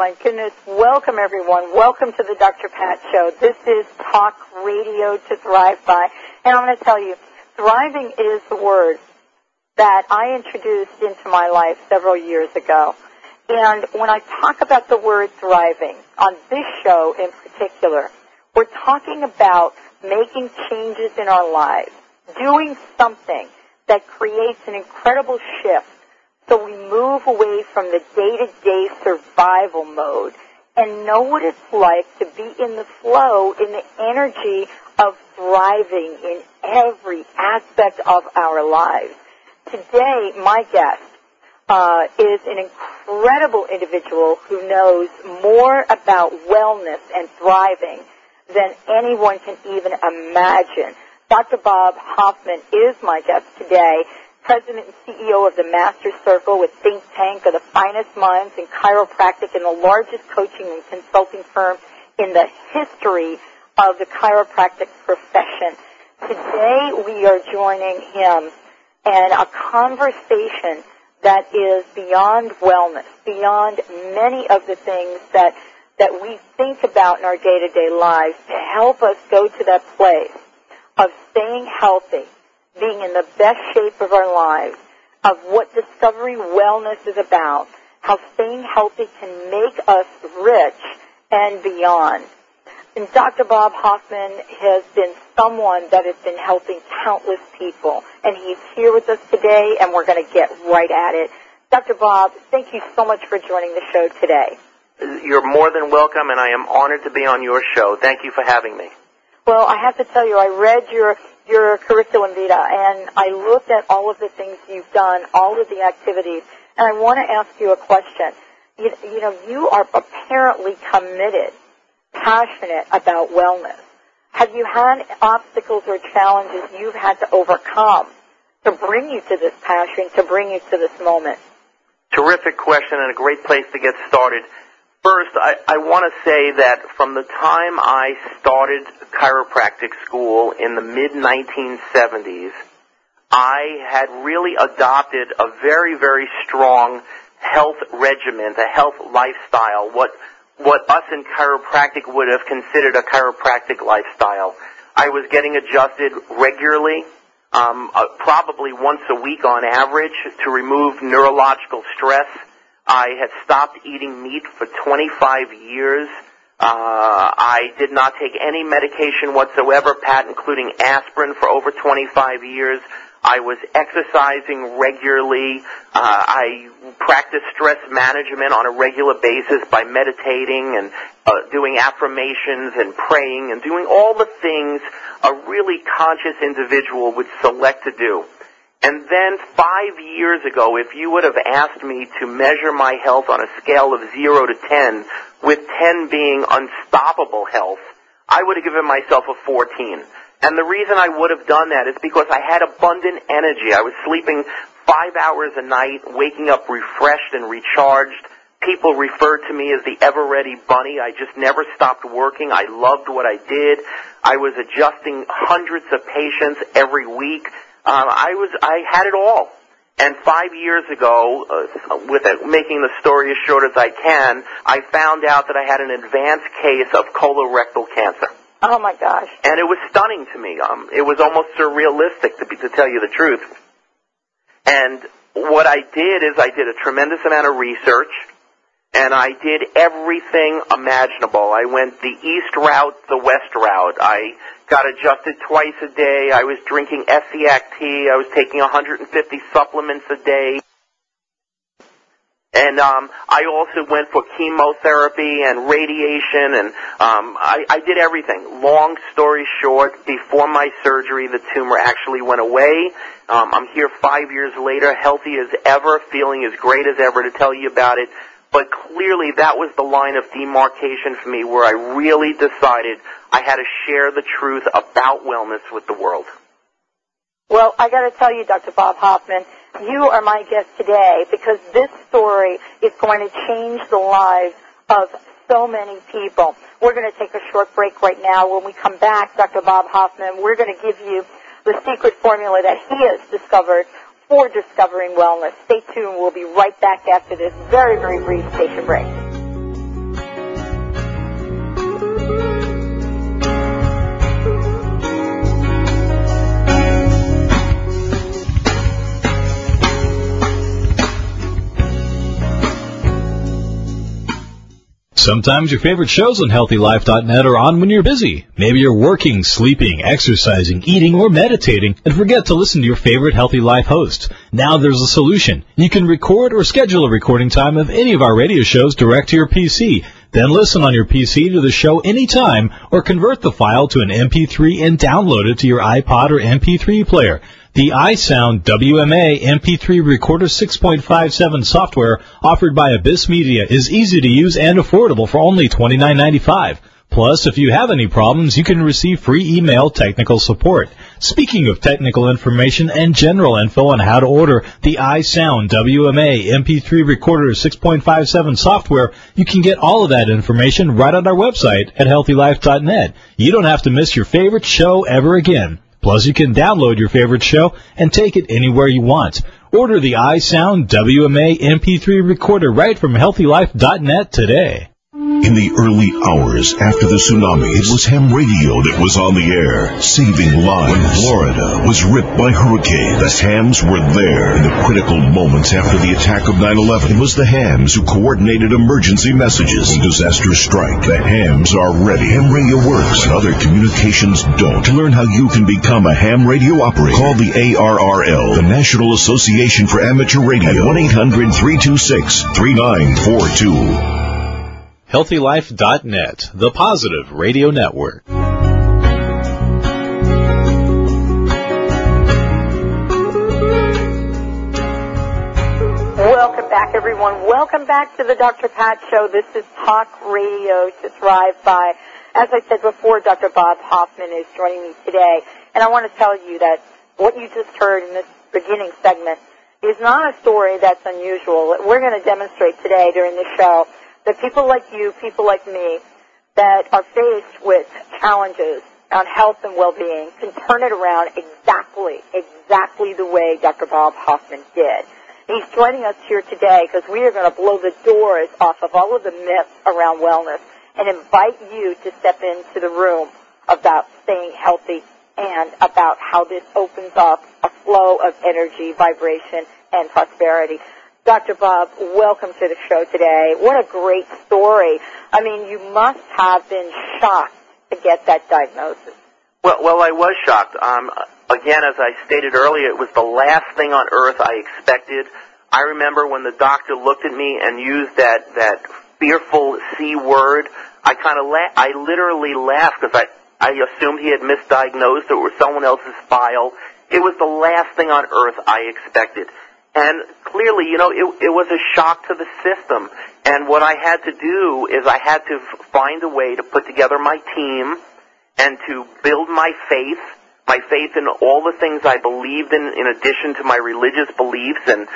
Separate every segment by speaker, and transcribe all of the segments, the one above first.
Speaker 1: My goodness. Welcome everyone. Welcome to the Dr. Pat Show. This is talk radio to thrive by. And I'm going to tell you, thriving is the word that I introduced into my life several years ago. And when I talk about the word thriving on this show in particular, we're talking about making changes in our lives, doing something that creates an incredible shift so we move away from the day-to-day survival mode and know what it's like to be in the flow, in the energy of thriving in every aspect of our lives. Today, my guest uh, is an incredible individual who knows more about wellness and thriving than anyone can even imagine. Dr. Bob Hoffman is my guest today president and CEO of the Master Circle with think tank of the finest minds in chiropractic and the largest coaching and consulting firm in the history of the chiropractic profession. Today we are joining him in a conversation that is beyond wellness, beyond many of the things that that we think about in our day-to-day lives to help us go to that place of staying healthy, being in the best shape of our lives, of what Discovery Wellness is about, how staying healthy can make us rich and beyond. And Dr. Bob Hoffman has been someone that has been helping countless people, and he's here with us today, and we're going to get right at it. Dr. Bob, thank you so much for joining the show today.
Speaker 2: You're more than welcome, and I am honored to be on your show. Thank you for having me.
Speaker 1: Well, I have to tell you, I read your your curriculum vita, and I looked at all of the things you've done, all of the activities, and I want to ask you a question. You, you know, you are apparently committed, passionate about wellness. Have you had obstacles or challenges you've had to overcome to bring you to this passion, to bring you to this moment?
Speaker 2: Terrific question and a great place to get started. First, I, I want to say that from the time I started chiropractic school in the mid 1970s, I had really adopted a very, very strong health regimen, a health lifestyle, what, what us in chiropractic would have considered a chiropractic lifestyle. I was getting adjusted regularly, um, uh, probably once a week on average, to remove neurological stress I had stopped eating meat for 25 years. Uh, I did not take any medication whatsoever, Pat, including aspirin, for over 25 years. I was exercising regularly. Uh, I practiced stress management on a regular basis by meditating and uh, doing affirmations and praying and doing all the things a really conscious individual would select to do. And then five years ago, if you would have asked me to measure my health on a scale of 0 to 10, with 10 being unstoppable health, I would have given myself a 14. And the reason I would have done that is because I had abundant energy. I was sleeping five hours a night, waking up refreshed and recharged. People referred to me as the ever ready bunny. I just never stopped working. I loved what I did. I was adjusting hundreds of patients every week. Um, I was I had it all. And five years ago, uh, with it, making the story as short as I can, I found out that I had an advanced case of colorectal cancer.
Speaker 1: Oh my gosh!
Speaker 2: And it was stunning to me. Um, it was almost surrealistic to be to tell you the truth. And what I did is I did a tremendous amount of research and I did everything imaginable. I went the east route, the west route. I got adjusted twice a day. I was drinking tea. I was taking 150 supplements a day. And um, I also went for chemotherapy and radiation, and um, I, I did everything. Long story short, before my surgery, the tumor actually went away. Um, I'm here five years later, healthy as ever, feeling as great as ever to tell you about it. But clearly, that was the line of demarcation for me where I really decided I had to share the truth about wellness with the world.
Speaker 1: Well, I got to tell you, Dr. Bob Hoffman, you are my guest today because this story is going to change the lives of so many people. We're going to take a short break right now. When we come back, Dr. Bob Hoffman, we're going to give you the secret formula that he has discovered for discovering wellness. Stay tuned. We'll be right back after this very, very brief station break.
Speaker 3: Sometimes your favorite shows on HealthyLife.net are on when you're busy. Maybe you're working, sleeping, exercising, eating, or meditating, and forget to listen to your favorite Healthy Life host. Now there's a solution. You can record or schedule a recording time of any of our radio shows direct to your PC. Then listen on your PC to the show anytime, or convert the file to an MP3 and download it to your iPod or MP3 player. The iSound WMA MP3 Recorder 6.57 software offered by Abyss Media is easy to use and affordable for only $29.95. Plus, if you have any problems, you can receive free email technical support. Speaking of technical information and general info on how to order the iSound WMA MP3 Recorder 6.57 software, you can get all of that information right on our website at healthylife.net. You don't have to miss your favorite show ever again. Plus, you can download your favorite show and take it anywhere you want. Order the iSound WMA MP3 recorder right from HealthyLife.net today.
Speaker 4: In the early hours after the tsunami, it was ham radio that was on the air, saving lives. When Florida was ripped by hurricane, the hams were there. In the critical moments after the attack of 9-11, it was the hams who coordinated emergency messages. When disasters strike, the hams are ready. Ham radio works, and other communications don't. To learn how you can become a ham radio operator, call the ARRL, the National Association for Amateur Radio, at 1-800-326-3942.
Speaker 3: HealthyLife.net, the positive radio network.
Speaker 1: Welcome back, everyone. Welcome back to the Dr. Pat Show. This is Talk Radio to Thrive By. As I said before, Dr. Bob Hoffman is joining me today, and I want to tell you that what you just heard in this beginning segment is not a story that's unusual. We're going to demonstrate today during the show that people like you, people like me, that are faced with challenges on health and well-being can turn it around exactly, exactly the way Dr. Bob Hoffman did. He's joining us here today because we are going to blow the doors off of all of the myths around wellness and invite you to step into the room about staying healthy and about how this opens up a flow of energy, vibration, and prosperity. Dr. Bob, welcome to the show today. What a great story. I mean, you must have been shocked to get that diagnosis.
Speaker 2: Well, well, I was shocked. Um, again, as I stated earlier, it was the last thing on earth I expected. I remember when the doctor looked at me and used that that fearful C word. I kind of la- I literally laughed because I I assumed he had misdiagnosed it or someone else's file. It was the last thing on earth I expected. And clearly, you know, it, it was a shock to the system. And what I had to do is I had to find a way to put together my team and to build my faith, my faith in all the things I believed in, in addition to my religious beliefs, and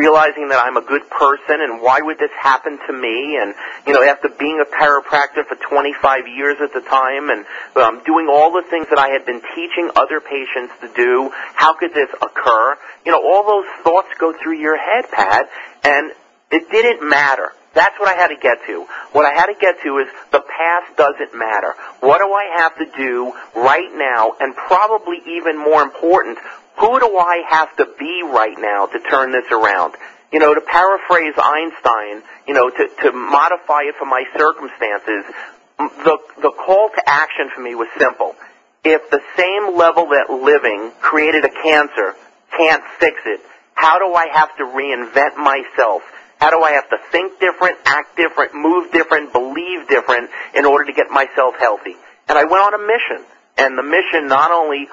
Speaker 2: realizing that I'm a good person, and why would this happen to me? And you know, after being a chiropractor for 25 years at the time, and um, doing all the things that I had been teaching other patients to do, how could this occur? You know, all those thoughts go through your head, Pat, and it didn't matter. That's what I had to get to. What I had to get to is the past doesn't matter. What do I have to do right now? And probably even more important, Who do I have to be right now to turn this around? You know, to paraphrase Einstein, you know, to, to modify it for my circumstances, the, the call to action for me was simple. If the same level that living created a cancer can't fix it, how do I have to reinvent myself? How do I have to think different, act different, move different, believe different in order to get myself healthy? And I went on a mission. And the mission not only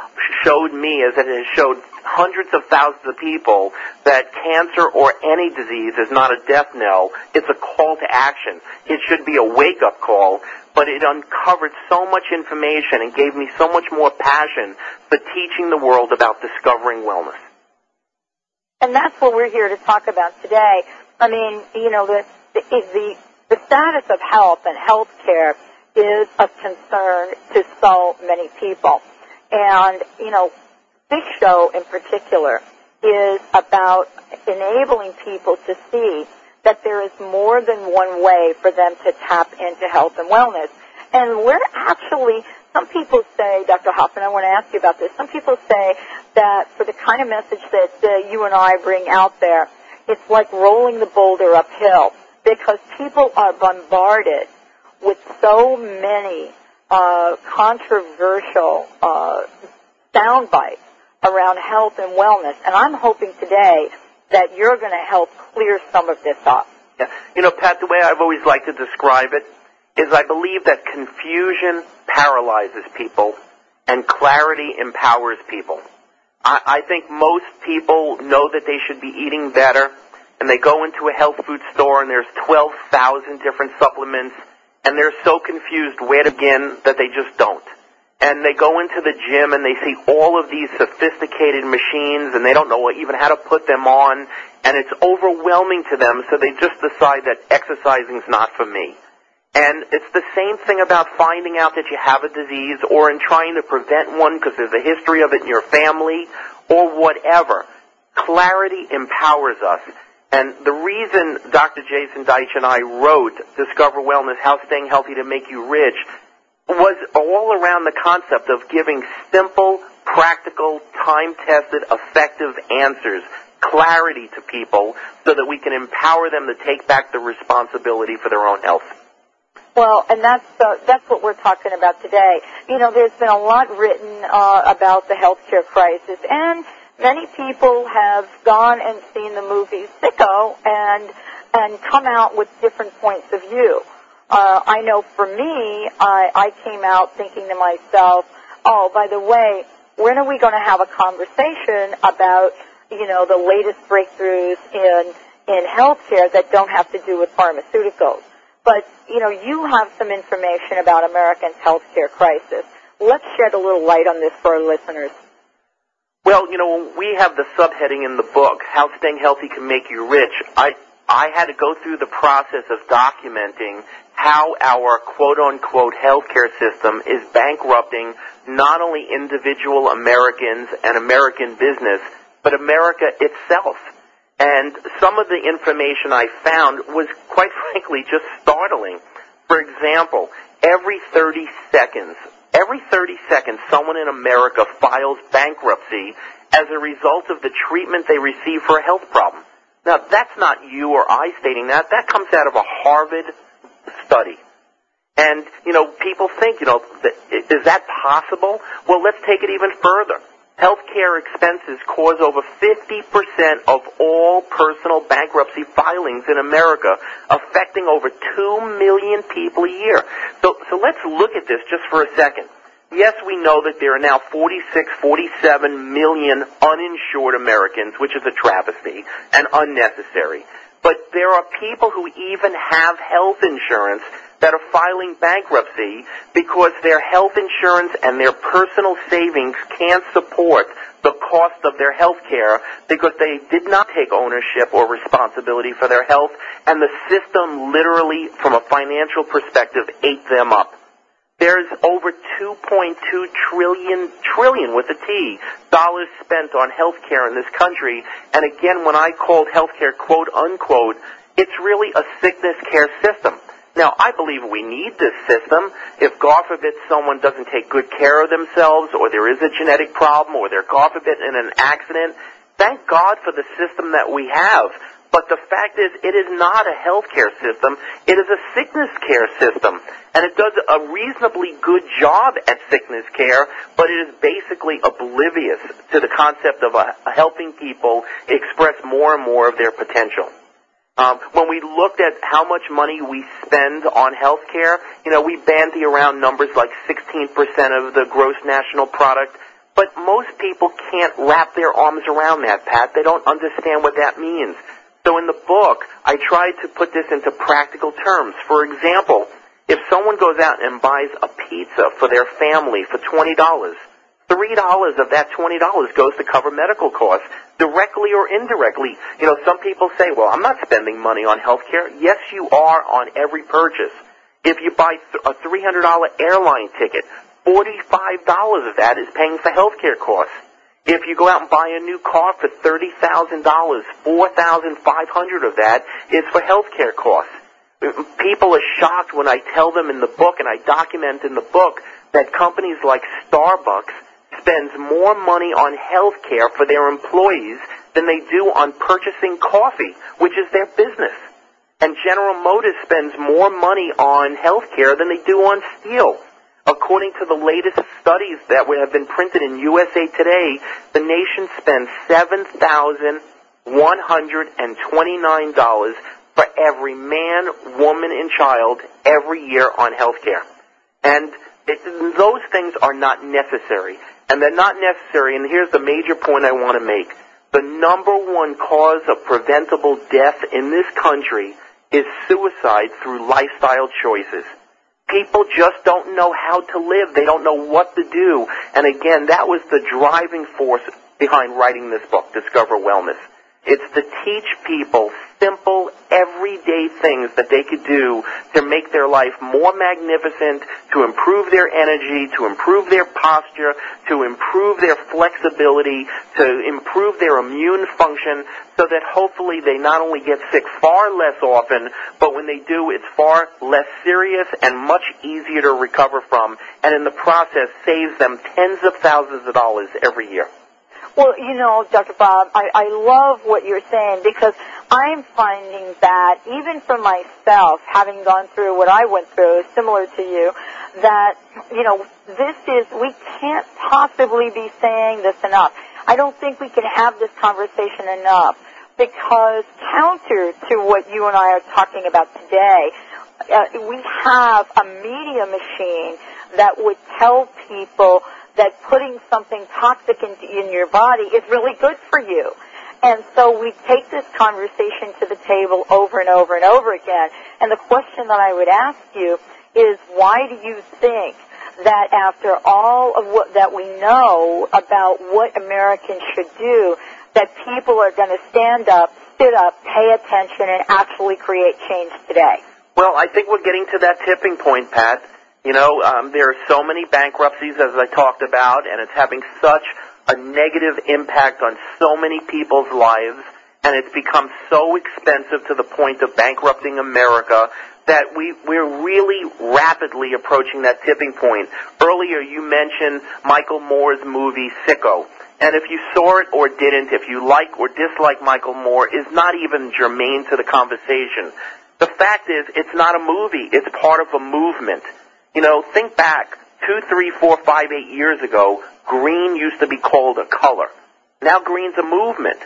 Speaker 2: showed me, as it has showed hundreds of thousands of people, that cancer or any disease is not a death knell. It's a call to action. It should be a wake-up call, but it uncovered so much information and gave me so much more passion for teaching the world about discovering wellness.
Speaker 1: And that's what we're here to talk about today. I mean, you know, the, the, the, the status of health and health care is a concern to so many people. And, you know, Big Show in particular is about enabling people to see that there is more than one way for them to tap into health and wellness. And we're actually, some people say, Dr. Hoffman, I want to ask you about this. Some people say that for the kind of message that uh, you and I bring out there, it's like rolling the boulder uphill because people are bombarded with so many uh, controversial uh, sound bites around health and wellness. And I'm hoping today that you're going to help clear some of this up.
Speaker 2: Yeah. You know, Pat, the way I've always liked to describe it is I believe that confusion paralyzes people and clarity empowers people. I, I think most people know that they should be eating better and they go into a health food store and there's 12,000 different supplements and they're so confused where to begin that they just don't. And they go into the gym and they see all of these sophisticated machines and they don't know even how to put them on and it's overwhelming to them so they just decide that exercising's not for me. And it's the same thing about finding out that you have a disease or in trying to prevent one because there's a history of it in your family or whatever. Clarity empowers us. And the reason Dr. Jason Deitch and I wrote Discover Wellness, How Staying Healthy to Make You Rich was all around the concept of giving simple, practical, time-tested, effective answers, clarity to people so that we can empower them to take back the responsibility for their own health.
Speaker 1: Well, and that's uh, that's what we're talking about today. You know, there's been a lot written uh, about the healthcare crisis, and many people have gone and seen the movie Sicko and and come out with different points of view. Uh, I know for me, I, I came out thinking to myself, oh, by the way, when are we going to have a conversation about, you know, the latest breakthroughs in in healthcare that don't have to do with pharmaceuticals? But you know, you have some information about Americans' healthcare crisis. Let's shed a little light on this for our listeners.
Speaker 2: Well, you know, we have the subheading in the book, How Staying Healthy Can Make You Rich. I, I had to go through the process of documenting how our quote unquote healthcare system is bankrupting not only individual Americans and American business, but America itself. And some of the information I found was quite frankly just startling. For example, every 30 seconds, Every 30 seconds, someone in America files bankruptcy as a result of the treatment they receive for a health problem. Now, that's not you or I stating that. That comes out of a Harvard study. And, you know, people think, you know, is that possible? Well, let's take it even further. Healthcare expenses cause over 50% of all personal bankruptcy filings in America, affecting over 2 million people a year. So, so let's look at this just for a second. Yes, we know that there are now 46, 47 million uninsured Americans, which is a travesty and unnecessary. But there are people who even have health insurance that are filing bankruptcy because their health insurance and their personal savings can't support the cost of their health care because they did not take ownership or responsibility for their health and the system literally from a financial perspective ate them up. There's over 2.2 trillion, trillion with a T, dollars spent on healthcare in this country. And again, when I called healthcare quote unquote, it's really a sickness care system. Now, I believe we need this system. If, God forbid, someone doesn't take good care of themselves, or there is a genetic problem, or they're, God forbid, in an accident, thank God for the system that we have. But the fact is, it is not a healthcare system. It is a sickness care system. And it does a reasonably good job at sickness care, but it is basically oblivious to the concept of uh, helping people express more and more of their potential. Um, when we looked at how much money we spend on health care, you know, we bandy around numbers like 16% of the gross national product, but most people can't wrap their arms around that, Pat. They don't understand what that means. So in the book, I tried to put this into practical terms. For example, if someone goes out and buys a pizza for their family for $20, $3 of that $20 goes to cover medical costs, directly or indirectly. You know, some people say, well, I'm not spending money on health care. Yes, you are on every purchase. If you buy a $300 airline ticket, $45 of that is paying for health care costs. If you go out and buy a new car for thirty thousand dollars, four thousand five hundred of that is for healthcare costs. Mm, mm, people are shocked when I tell them in the book, and I document in the book, that companies like Starbucks spends more money on health care for their employees than they do on purchasing coffee, which is their business. And General Motors spends more money on health care than they do on steel. According to the latest studies that have been printed in USA Today, the nation spends $7,129 for every man, woman, and child every year on health care. And it, those things are not necessary. And they're not necessary, and here's the major point I want to make. The number one cause of preventable death in this country is suicide through lifestyle choices. People just don't know how to live. They don't know what to do. And again, that was the driving force behind writing this book, Discover Wellness. It's to teach people simple, everyday things that they could do to make their life more magnificent, to improve their energy, to improve their posture, to improve their flexibility, to improve their immune function, so that hopefully they not only get sick far less often, but when they do, it's far less serious and much easier to recover from, and in the process saves them tens of thousands of dollars every year.
Speaker 1: Well, you know, Dr. Bob, I, I love what you're saying because I'm finding that even for myself, having gone through what I went through, similar to you, that, you know, this is, we can't possibly be saying this enough. I don't think we can have this conversation enough because counter to what you and I are talking about today, uh, we have a media machine that would tell people that putting something toxic in, in your body is really good for you. And so we take this conversation to the table over and over and over again. And the question that I would ask you is why do you think that after all of what that we know about what Americans should do, that people are going to stand up, sit up, pay attention, and actually create change today?
Speaker 2: Well, I think we're getting to that tipping point, Pat. You know, um, there are so many bankruptcies, as I talked about, and it's having such a negative impact on so many people's lives, and it's become so expensive to the point of bankrupting America that we, we're really rapidly approaching that tipping point. Earlier, you mentioned Michael Moore's movie Sicko. And if you saw it or didn't, if you like or dislike Michael Moore, is not even germane to the conversation. The fact is, it's not a movie. It's part of a movement. You know, think back two, three, four, five, eight years ago, green used to be called a color. Now green's a movement.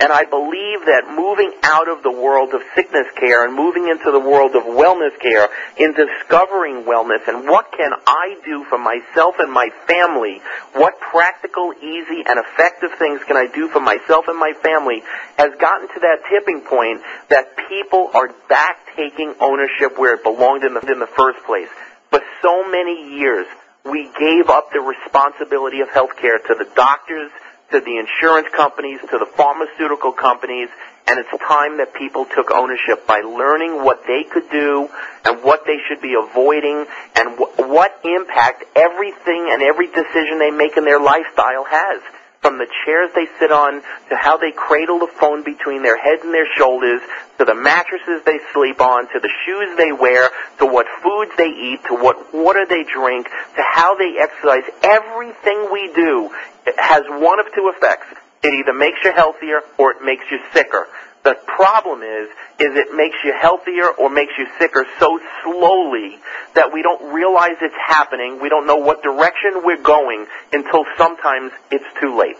Speaker 2: And I believe that moving out of the world of sickness care and moving into the world of wellness care, in discovering wellness and what can I do for myself and my family, what practical, easy, and effective things can I do for myself and my family, has gotten to that tipping point that people are back taking ownership where it belonged in the, in the first place. For so many years, we gave up the responsibility of healthcare to the doctors, to the insurance companies, to the pharmaceutical companies, and it's time that people took ownership by learning what they could do and what they should be avoiding and wh- what impact everything and every decision they make in their lifestyle has. From the chairs they sit on to how they cradle the phone between their head and their shoulders to the mattresses they sleep on to the shoes they wear to what foods they eat to what water they drink to how they exercise. Everything we do has one of two effects. It either makes you healthier or it makes you sicker. The problem is, is it makes you healthier or makes you sicker so slowly that we don't realize it's happening. We don't know what direction we're going until sometimes it's too late.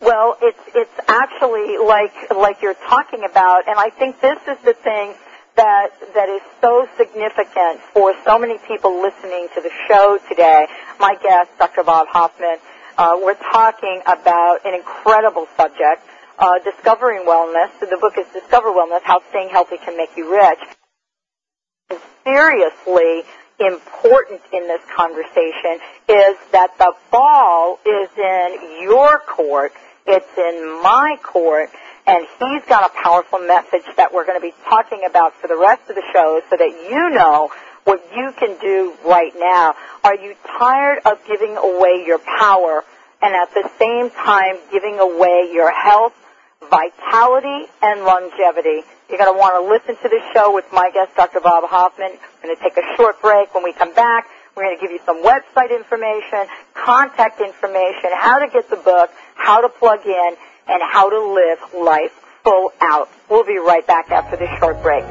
Speaker 1: Well, it's it's actually like like you're talking about, and I think this is the thing that that is so significant for so many people listening to the show today. My guest, Dr. Bob Hoffman, uh, we're talking about an incredible subject uh, Discovering Wellness. So the book is Discover Wellness, How Staying Healthy Can Make You Rich. Seriously important in this conversation is that the ball is in your court. It's in my court. And he's got a powerful message that we're going to be talking about for the rest of the show so that you know what you can do right now. Are you tired of giving away your power and at the same time giving away your health vitality and longevity. You're going to want to listen to this show with my guest, Dr. Bob Hoffman. We're going to take a short break. When we come back, we're going to give you some website information, contact information, how to get the book, how to plug in, and how to live life full out. We'll be right back after this short break.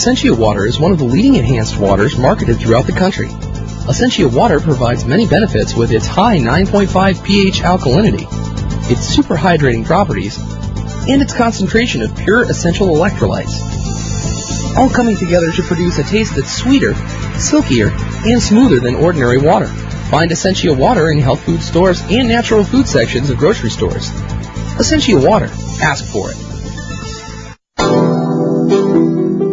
Speaker 5: Essentia Water is one of the leading enhanced waters marketed throughout the country. Essentia Water provides many benefits with its high 9.5 pH alkalinity, its super hydrating properties, and its concentration of pure essential electrolytes. All coming together to produce a taste that's sweeter, silkier, and smoother than ordinary water. Find Essentia Water in health food stores and natural food sections of grocery stores. Essentia Water. Ask for it.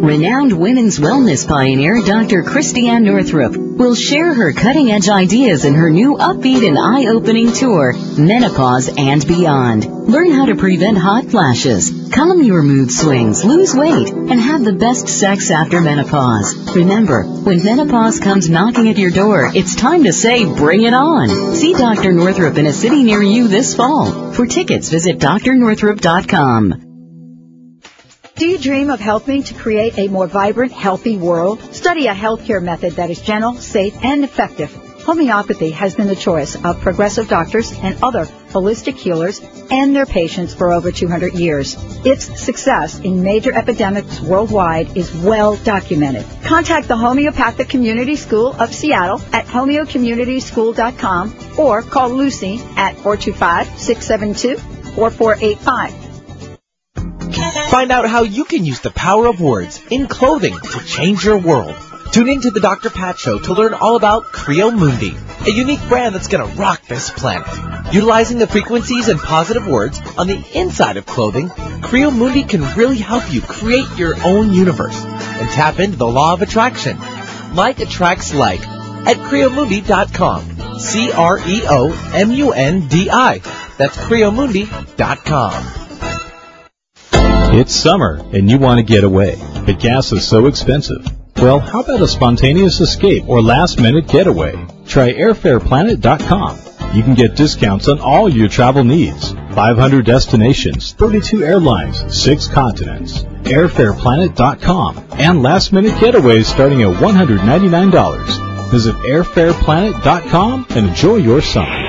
Speaker 6: Renowned women's wellness pioneer Dr. Christiane Northrup will share her cutting edge ideas in her new upbeat and eye opening tour, Menopause and Beyond. Learn how to prevent hot flashes, calm your mood swings, lose weight, and have the best sex after menopause. Remember, when menopause comes knocking at your door, it's time to say, bring it on. See Dr. Northrup in a city near you this fall. For tickets, visit drnorthrup.com.
Speaker 7: Do you dream of helping to create a more vibrant, healthy world? Study a healthcare method that is gentle, safe, and effective. Homeopathy has been the choice of progressive doctors and other holistic healers and their patients for over 200 years. Its success in major epidemics worldwide is well documented. Contact the Homeopathic Community School of Seattle at homeocommunityschool.com or call Lucy at 425-672-4485.
Speaker 8: Find out how you can use the power of words in clothing to change your world. Tune in to the Dr. Pat Show to learn all about Creo Mundi, a unique brand that's going to rock this planet. Utilizing the frequencies and positive words on the inside of clothing, Creo Mundi can really help you create your own universe and tap into the law of attraction. Like attracts like at CreoMundi.com. C-R-E-O-M-U-N-D-I. That's CreoMundi.com.
Speaker 3: It's summer and you want to get away, but gas is so expensive. Well, how about a spontaneous escape or last minute getaway? Try airfareplanet.com. You can get discounts on all your travel needs. 500 destinations, 32 airlines, 6 continents. airfareplanet.com and last minute getaways starting at $199. Visit airfareplanet.com and enjoy your summer.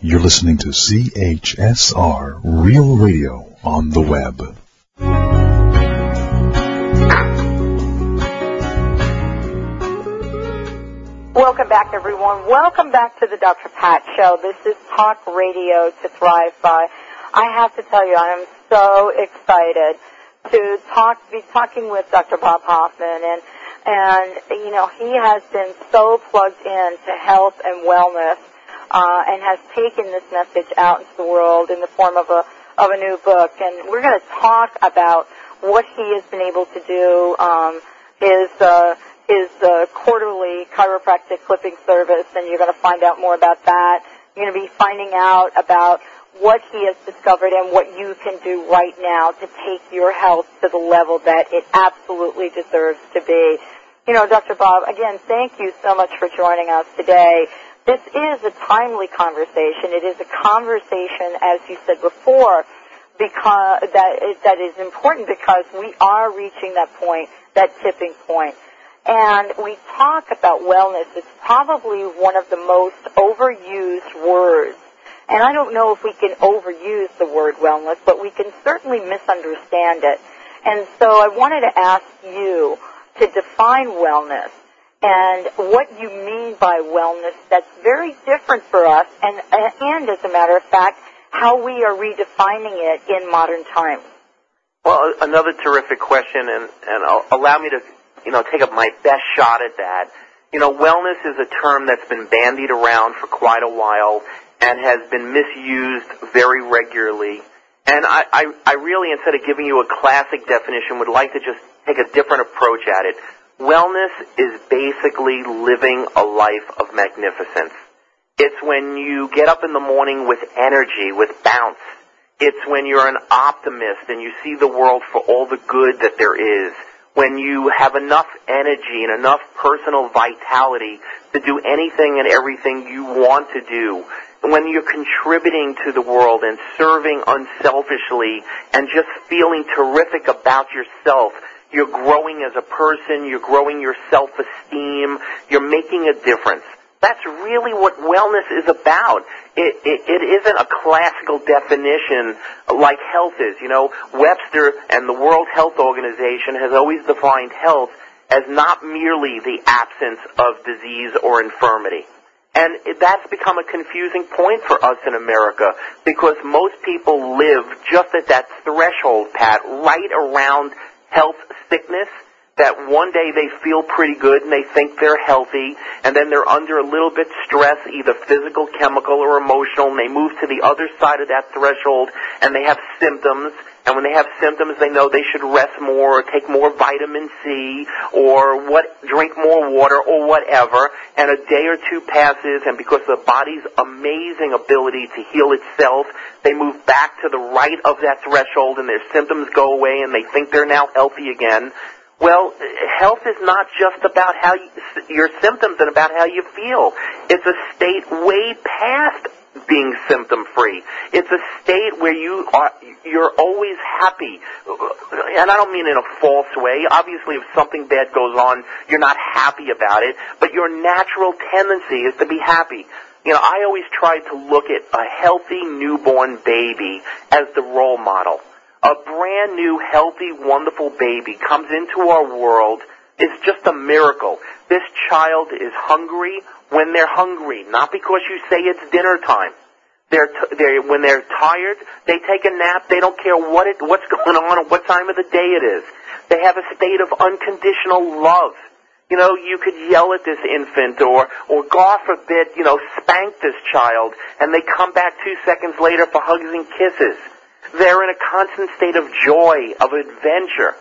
Speaker 9: You're listening to CHSR Real Radio on the web.
Speaker 1: Welcome back, everyone. Welcome back to the Dr. Pat Show. This is Talk Radio to Thrive By. I have to tell you, I am so excited to talk, be talking with Dr. Bob Hoffman, and and you know he has been so plugged in to health and wellness, uh, and has taken this message out into the world in the form of a of a new book. And we're going to talk about what he has been able to do. Um, his uh, his uh, quarterly chiropractic clipping service, and you're going to find out more about that. You're going to be finding out about what he has discovered and what you can do right now to take your health to the level that it absolutely deserves to be. You know, Dr. Bob, again, thank you so much for joining us today. This is a timely conversation. It is a conversation, as you said before, because that is, that is important because we are reaching that point, that tipping point. And we talk about wellness. It's probably one of the most overused words and I don't know if we can overuse the word wellness, but we can certainly misunderstand it. And so I wanted to ask you to define wellness and what you mean by wellness that's very different for us and, uh, and as a matter of fact, how we are redefining it in modern times.
Speaker 2: Well, another terrific question, and, and allow me to, you know, take up my best shot at that. You know, wellness is a term that's been bandied around for quite a while and has been misused very regularly. And I, I, I really, instead of giving you a classic definition, would like to just take a different approach at it. Wellness is basically living a life of magnificence. It's when you get up in the morning with energy, with bounce. It's when you're an optimist and you see the world for all the good that there is. When you have enough energy and enough personal vitality to do anything and everything you want to do when you're contributing to the world and serving unselfishly and just feeling terrific about yourself, you're growing as a person, you're growing your self-esteem, you're making a difference. That's really what wellness is about. It, it, it isn't a classical definition like health is. You know, Webster and the World Health Organization has always defined health as not merely the absence of disease or infirmity. And that's become a confusing point for us in America because most people live just at that threshold, Pat, right around health sickness that one day they feel pretty good and they think they're healthy and then they're under a little bit stress, either physical, chemical, or emotional, and they move to the other side of that threshold and they have symptoms and when they have symptoms, they know they should rest more or take more vitamin C or what, drink more water or whatever. And a day or two passes and because of the body's amazing ability to heal itself, they move back to the right of that threshold and their symptoms go away and they think they're now healthy again. Well, health is not just about how you, your symptoms and about how you feel. It's a state way past being symptom free. It's a state where you are you're always happy. And I don't mean in a false way. Obviously if something bad goes on, you're not happy about it, but your natural tendency is to be happy. You know, I always try to look at a healthy newborn baby as the role model. A brand new, healthy, wonderful baby comes into our world. It's just a miracle. This child is hungry, when they're hungry, not because you say it's dinner time. They're, t- they're when they're tired, they take a nap. They don't care what it, what's going on or what time of the day it is. They have a state of unconditional love. You know, you could yell at this infant or, or God forbid, you know, spank this child and they come back two seconds later for hugs and kisses. They're in a constant state of joy, of adventure.